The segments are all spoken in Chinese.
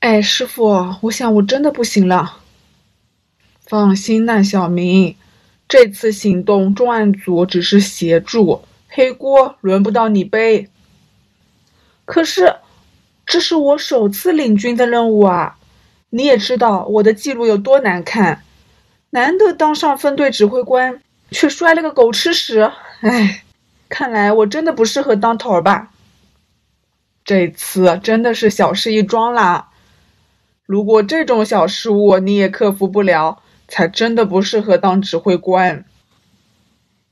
哎，师傅，我想我真的不行了。放心呐，小明，这次行动重案组只是协助，黑锅轮不到你背。可是，这是我首次领军的任务啊！你也知道我的记录有多难看，难得当上分队指挥官，却摔了个狗吃屎。哎，看来我真的不适合当头儿吧？这次真的是小事一桩啦。如果这种小失误你也克服不了，才真的不适合当指挥官。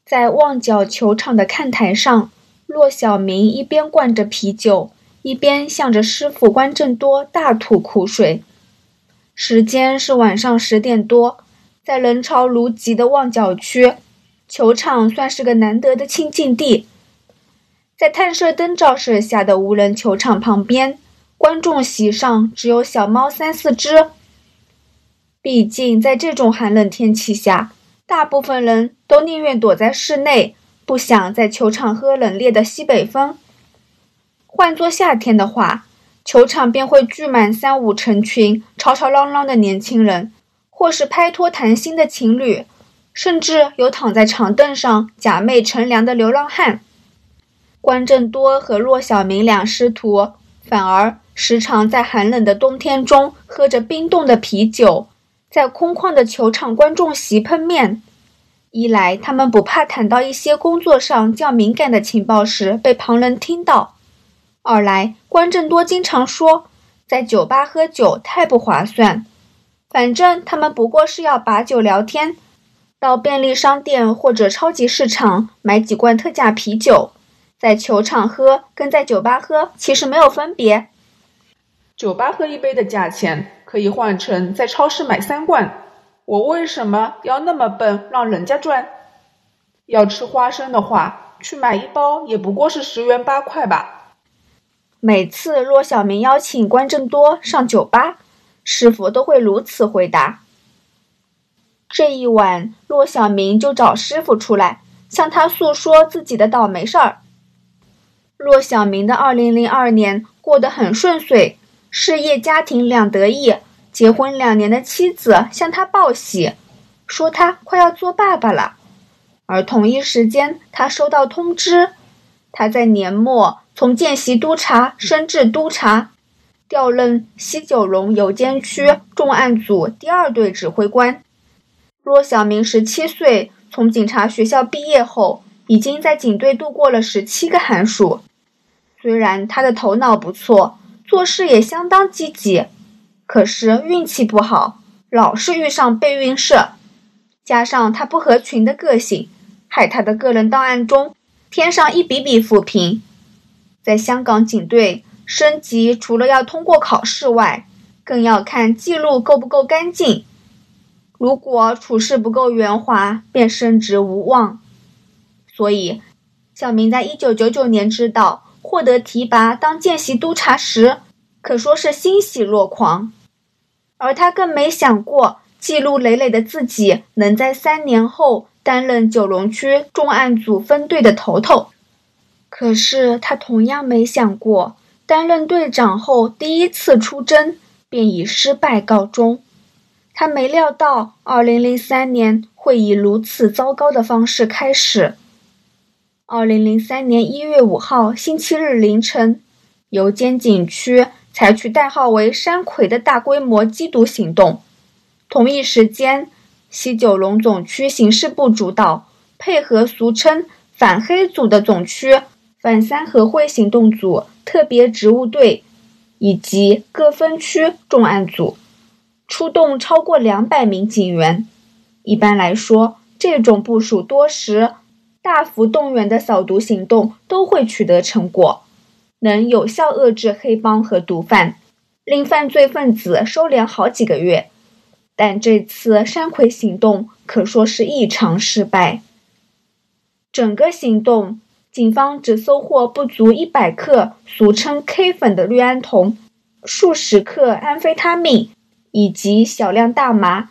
在旺角球场的看台上，骆小明一边灌着啤酒，一边向着师傅关正多大吐苦水。时间是晚上十点多，在人潮如集的旺角区，球场算是个难得的清静地。在探射灯照射下的无人球场旁边，观众席上只有小猫三四只。毕竟在这种寒冷天气下，大部分人都宁愿躲在室内，不想在球场喝冷冽的西北风。换做夏天的话，球场便会聚满三五成群吵吵嚷嚷的年轻人，或是拍拖谈心的情侣，甚至有躺在长凳上假寐乘凉的流浪汉。关正多和骆小明两师徒反而时常在寒冷的冬天中喝着冰冻的啤酒，在空旷的球场观众席碰面。一来，他们不怕谈到一些工作上较敏感的情报时被旁人听到。二来，关正多经常说，在酒吧喝酒太不划算。反正他们不过是要把酒聊天，到便利商店或者超级市场买几罐特价啤酒，在球场喝跟在酒吧喝其实没有分别。酒吧喝一杯的价钱可以换成在超市买三罐，我为什么要那么笨让人家赚？要吃花生的话，去买一包也不过是十元八块吧。每次骆小明邀请关正多上酒吧，师傅都会如此回答。这一晚，骆小明就找师傅出来，向他诉说自己的倒霉事儿。骆小明的2002年过得很顺遂，事业家庭两得意，结婚两年的妻子向他报喜，说他快要做爸爸了。而同一时间，他收到通知，他在年末。从见习督察升至督察，调任西九龙邮监区重案组第二队指挥官。骆小明十七岁，从警察学校毕业后，已经在警队度过了十七个寒暑。虽然他的头脑不错，做事也相当积极，可是运气不好，老是遇上备孕社，加上他不合群的个性，害他的个人档案中添上一笔笔负评。在香港警队升级，除了要通过考试外，更要看记录够不够干净。如果处事不够圆滑，便升职无望。所以，小明在一九九九年知道获得提拔当见习督察时，可说是欣喜若狂。而他更没想过，记录累累的自己能在三年后担任九龙区重案组分队的头头。可是他同样没想过，担任队长后第一次出征便以失败告终。他没料到2003年会以如此糟糕的方式开始。2003年1月5号星期日凌晨，油尖警区采取代号为“山葵”的大规模缉毒行动。同一时间，西九龙总区刑事部主导，配合俗称“反黑组”的总区。反三合会行动组、特别职务队以及各分区重案组出动超过两百名警员。一般来说，这种部署多时、大幅动员的扫毒行动都会取得成果，能有效遏制黑帮和毒贩，令犯罪分子收敛好几个月。但这次山葵行动可说是异常失败，整个行动。警方只搜获不足一百克俗称 K 粉的氯胺酮，数十克安非他命以及小量大麻。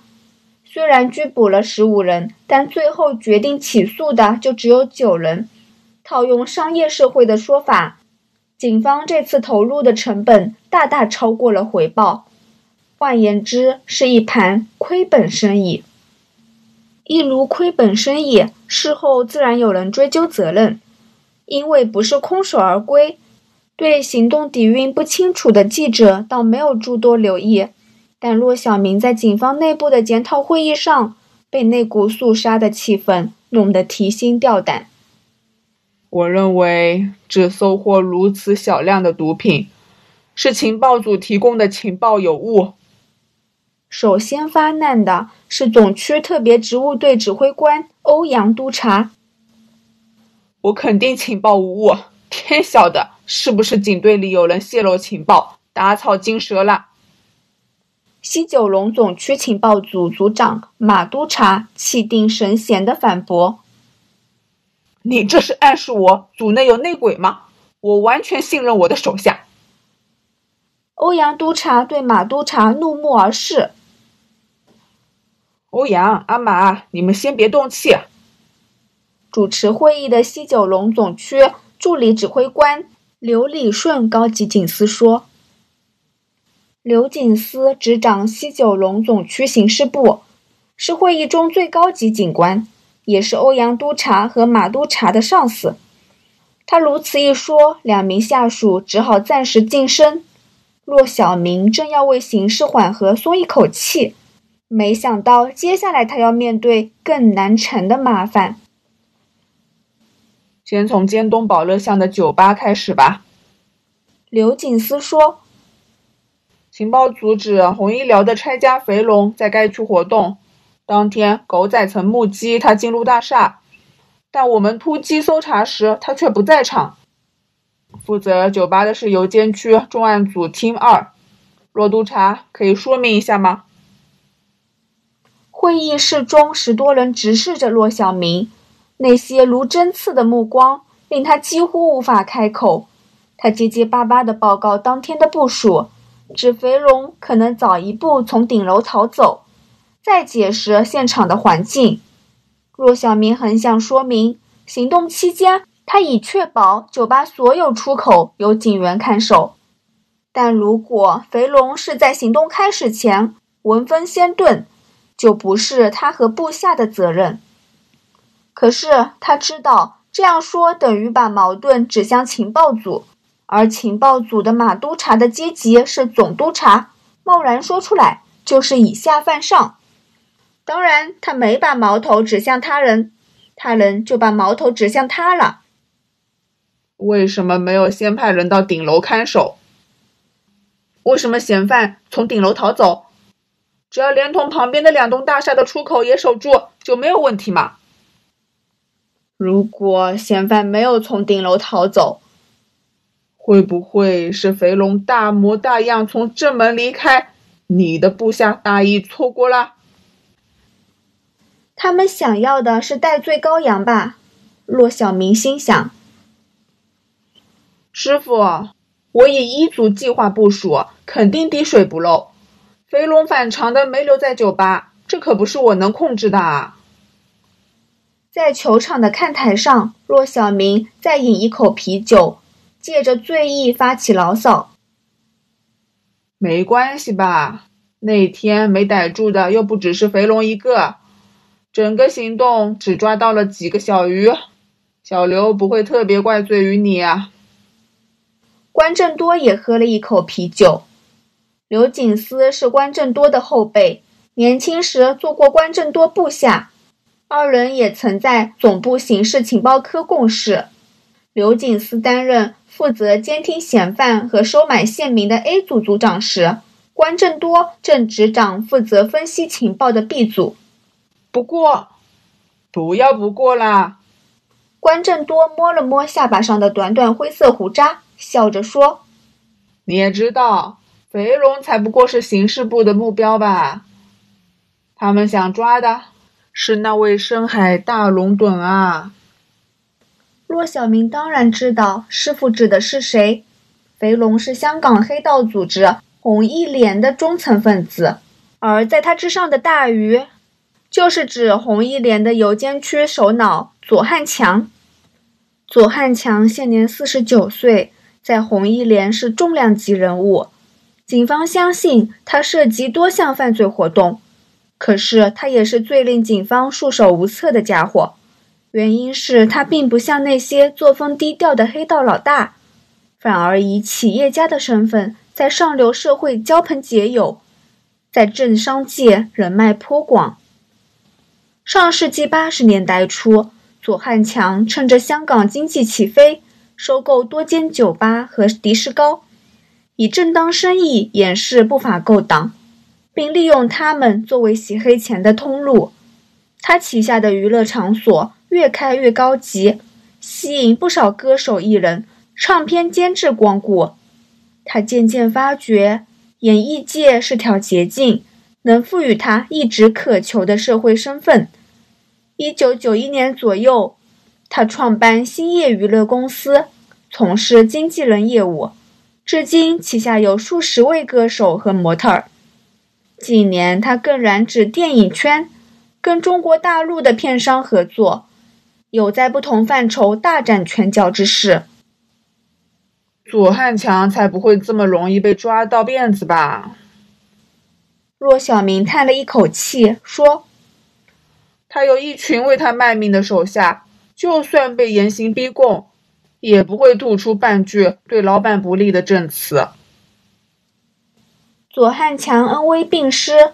虽然拘捕了十五人，但最后决定起诉的就只有九人。套用商业社会的说法，警方这次投入的成本大大超过了回报。换言之，是一盘亏本生意。一如亏本生意，事后自然有人追究责任，因为不是空手而归。对行动底蕴不清楚的记者倒没有诸多留意，但骆小明在警方内部的检讨会议上，被那股肃杀的气氛弄得提心吊胆。我认为，只搜获如此小量的毒品，是情报组提供的情报有误。首先发难的是总区特别职务队指挥官欧阳督察。我肯定情报无误，天晓得是不是警队里有人泄露情报，打草惊蛇了。西九龙总区情报组组长马督察气定神闲地反驳：“你这是暗示我组内有内鬼吗？我完全信任我的手下。”欧阳督察对马督察怒目而视。欧阳、阿马，你们先别动气。主持会议的西九龙总区助理指挥官刘礼顺高级警司说：“刘锦思执掌西九龙总区刑事部，是会议中最高级警官，也是欧阳督察和马督察的上司。他如此一说，两名下属只好暂时晋升。骆小明正要为形势缓和松一口气。”没想到，接下来他要面对更难缠的麻烦。先从尖东宝乐巷的酒吧开始吧。刘锦思说：“情报组指红医疗的拆家肥龙在该区活动。当天，狗仔曾目击他进入大厦，但我们突击搜查时，他却不在场。负责酒吧的是邮监区重案组 Team 二。骆督察，可以说明一下吗？”会议室中，十多人直视着骆小明，那些如针刺的目光令他几乎无法开口。他结结巴巴地报告当天的部署，指肥龙可能早一步从顶楼逃走，再解释现场的环境。若小明很想说明，行动期间他已确保酒吧所有出口有警员看守，但如果肥龙是在行动开始前闻风先遁，就不是他和部下的责任。可是他知道这样说等于把矛盾指向情报组，而情报组的马督察的阶级是总督察，贸然说出来就是以下犯上。当然，他没把矛头指向他人，他人就把矛头指向他了。为什么没有先派人到顶楼看守？为什么嫌犯从顶楼逃走？只要连同旁边的两栋大厦的出口也守住，就没有问题嘛。如果嫌犯没有从顶楼逃走，会不会是肥龙大模大样从正门离开？你的部下大意错过了。他们想要的是戴罪羔羊吧？骆小明心想。师傅，我以一组计划部署，肯定滴水不漏。肥龙反常的没留在酒吧，这可不是我能控制的啊！在球场的看台上，骆小明再饮一口啤酒，借着醉意发起牢骚：“没关系吧？那天没逮住的又不只是肥龙一个，整个行动只抓到了几个小鱼，小刘不会特别怪罪于你啊。”关正多也喝了一口啤酒。刘锦思是关正多的后辈，年轻时做过关正多部下，二人也曾在总部刑事情报科共事。刘锦思担任负责监听嫌犯和收买县民的 A 组组长时，关正多正执掌负责分析情报的 B 组。不过，不要不过啦！关正多摸了摸下巴上的短短灰色胡渣，笑着说：“你也知道。”肥龙才不过是刑事部的目标吧？他们想抓的是那位深海大龙趸啊！骆小明当然知道师傅指的是谁。肥龙是香港黑道组织红一连的中层分子，而在他之上的大鱼，就是指红一连的邮监区首脑左汉强。左汉强现年四十九岁，在红一连是重量级人物。警方相信他涉及多项犯罪活动，可是他也是最令警方束手无策的家伙。原因是他并不像那些作风低调的黑道老大，反而以企业家的身份在上流社会交朋结友，在政商界人脉颇广。上世纪八十年代初，左汉强趁着香港经济起飞，收购多间酒吧和迪士高。以正当生意掩饰不法勾当，并利用他们作为洗黑钱的通路。他旗下的娱乐场所越开越高级，吸引不少歌手艺人、唱片监制光顾。他渐渐发觉，演艺界是条捷径，能赋予他一直渴求的社会身份。一九九一年左右，他创办兴业娱乐公司，从事经纪人业务。至今，旗下有数十位歌手和模特儿。近年，他更染指电影圈，跟中国大陆的片商合作，有在不同范畴大展拳脚之势。左汉强才不会这么容易被抓到辫子吧？骆小明叹了一口气说：“他有一群为他卖命的手下，就算被严刑逼供。”也不会吐出半句对老板不利的证词。左汉强恩威并施，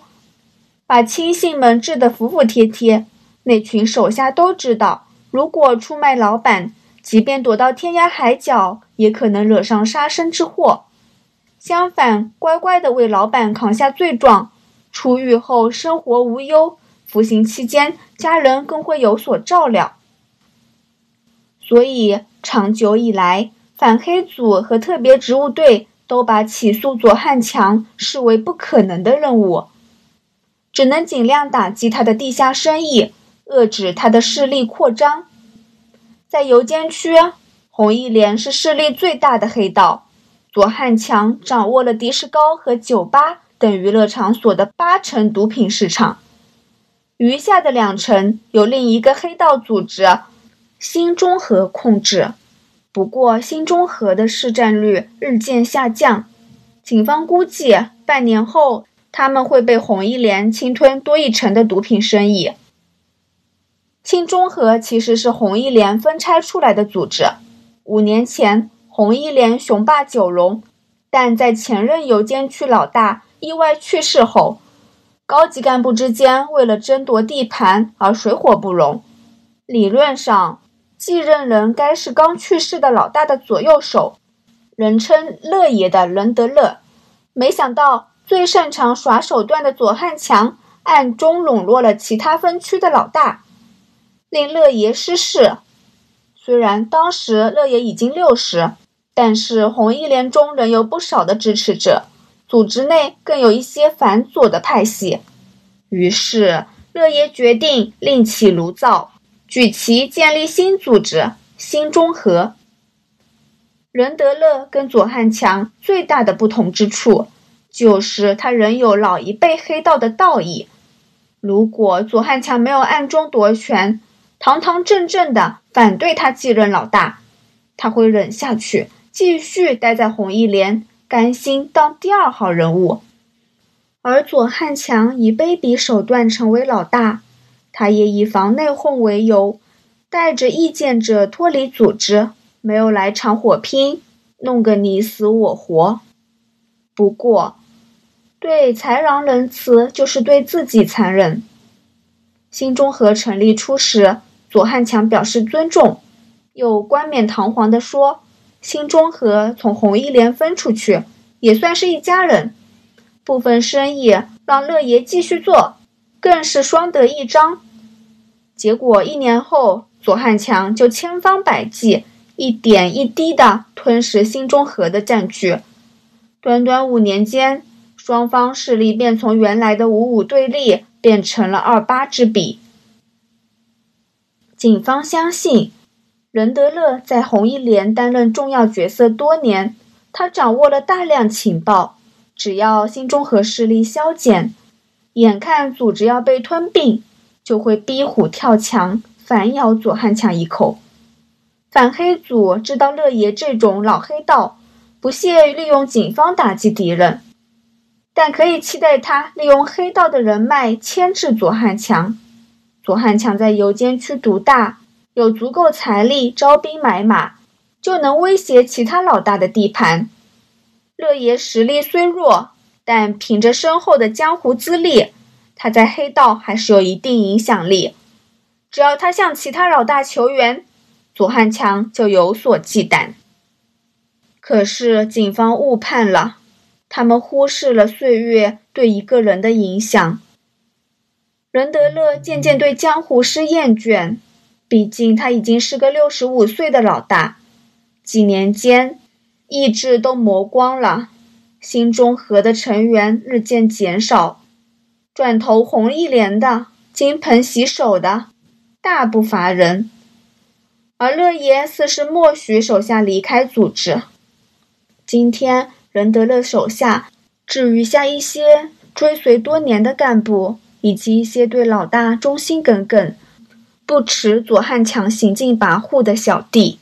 把亲信们治得服服帖帖。那群手下都知道，如果出卖老板，即便躲到天涯海角，也可能惹上杀身之祸。相反，乖乖地为老板扛下罪状，出狱后生活无忧。服刑期间，家人更会有所照料。所以。长久以来，反黑组和特别职务队都把起诉左汉强视为不可能的任务，只能尽量打击他的地下生意，遏制他的势力扩张。在油尖区，红一连是势力最大的黑道，左汉强掌握了迪士高和酒吧等娱乐场所的八成毒品市场，余下的两成由另一个黑道组织。新中和控制，不过新中和的市占率日渐下降。警方估计，半年后他们会被红一连侵吞多一成的毒品生意。新中和其实是红一连分拆出来的组织。五年前，红一连雄霸九龙，但在前任油尖区老大意外去世后，高级干部之间为了争夺地盘而水火不容。理论上，继任人该是刚去世的老大的左右手，人称“乐爷”的伦德勒。没想到，最擅长耍手段的左汉强暗中笼络了其他分区的老大，令乐爷失势。虽然当时乐爷已经六十，但是红一连中仍有不少的支持者，组织内更有一些反左的派系。于是，乐爷决定另起炉灶。举旗建立新组织新中和。任德乐跟左汉强最大的不同之处，就是他仍有老一辈黑道的道义。如果左汉强没有暗中夺权，堂堂正正的反对他继任老大，他会忍下去，继续待在红一连，甘心当第二号人物。而左汉强以卑鄙手段成为老大。他也以防内讧为由，带着意见者脱离组织，没有来场火拼，弄个你死我活。不过，对豺狼仁慈，就是对自己残忍。新中和成立初时，左汉强表示尊重，又冠冕堂皇地说：“新中和从红一连分出去，也算是一家人。部分生意让乐爷继续做。”更是双得益彰。结果一年后，左汉强就千方百计、一点一滴地吞噬新中和的占据。短短五年间，双方势力便从原来的五五对立变成了二八之比。警方相信，任德乐在红一连担任重要角色多年，他掌握了大量情报。只要新中和势力消减，眼看组织要被吞并，就会逼虎跳墙，反咬左汉强一口。反黑组知道乐爷这种老黑道，不屑利用警方打击敌人，但可以期待他利用黑道的人脉牵制左汉强。左汉强在游监区独大，有足够财力招兵买马，就能威胁其他老大的地盘。乐爷实力虽弱，但凭着深厚的江湖资历，他在黑道还是有一定影响力。只要他向其他老大求援，左汉强就有所忌惮。可是警方误判了，他们忽视了岁月对一个人的影响。任德乐渐渐对江湖事厌倦，毕竟他已经是个六十五岁的老大，几年间意志都磨光了，心中和的成员日渐减少，转头红一脸的、金盆洗手的，大不乏人。而乐爷似是默许手下离开组织。今天，任德乐手下只余下一些追随多年的干部，以及一些对老大忠心耿耿、不耻左汉强行进跋扈的小弟。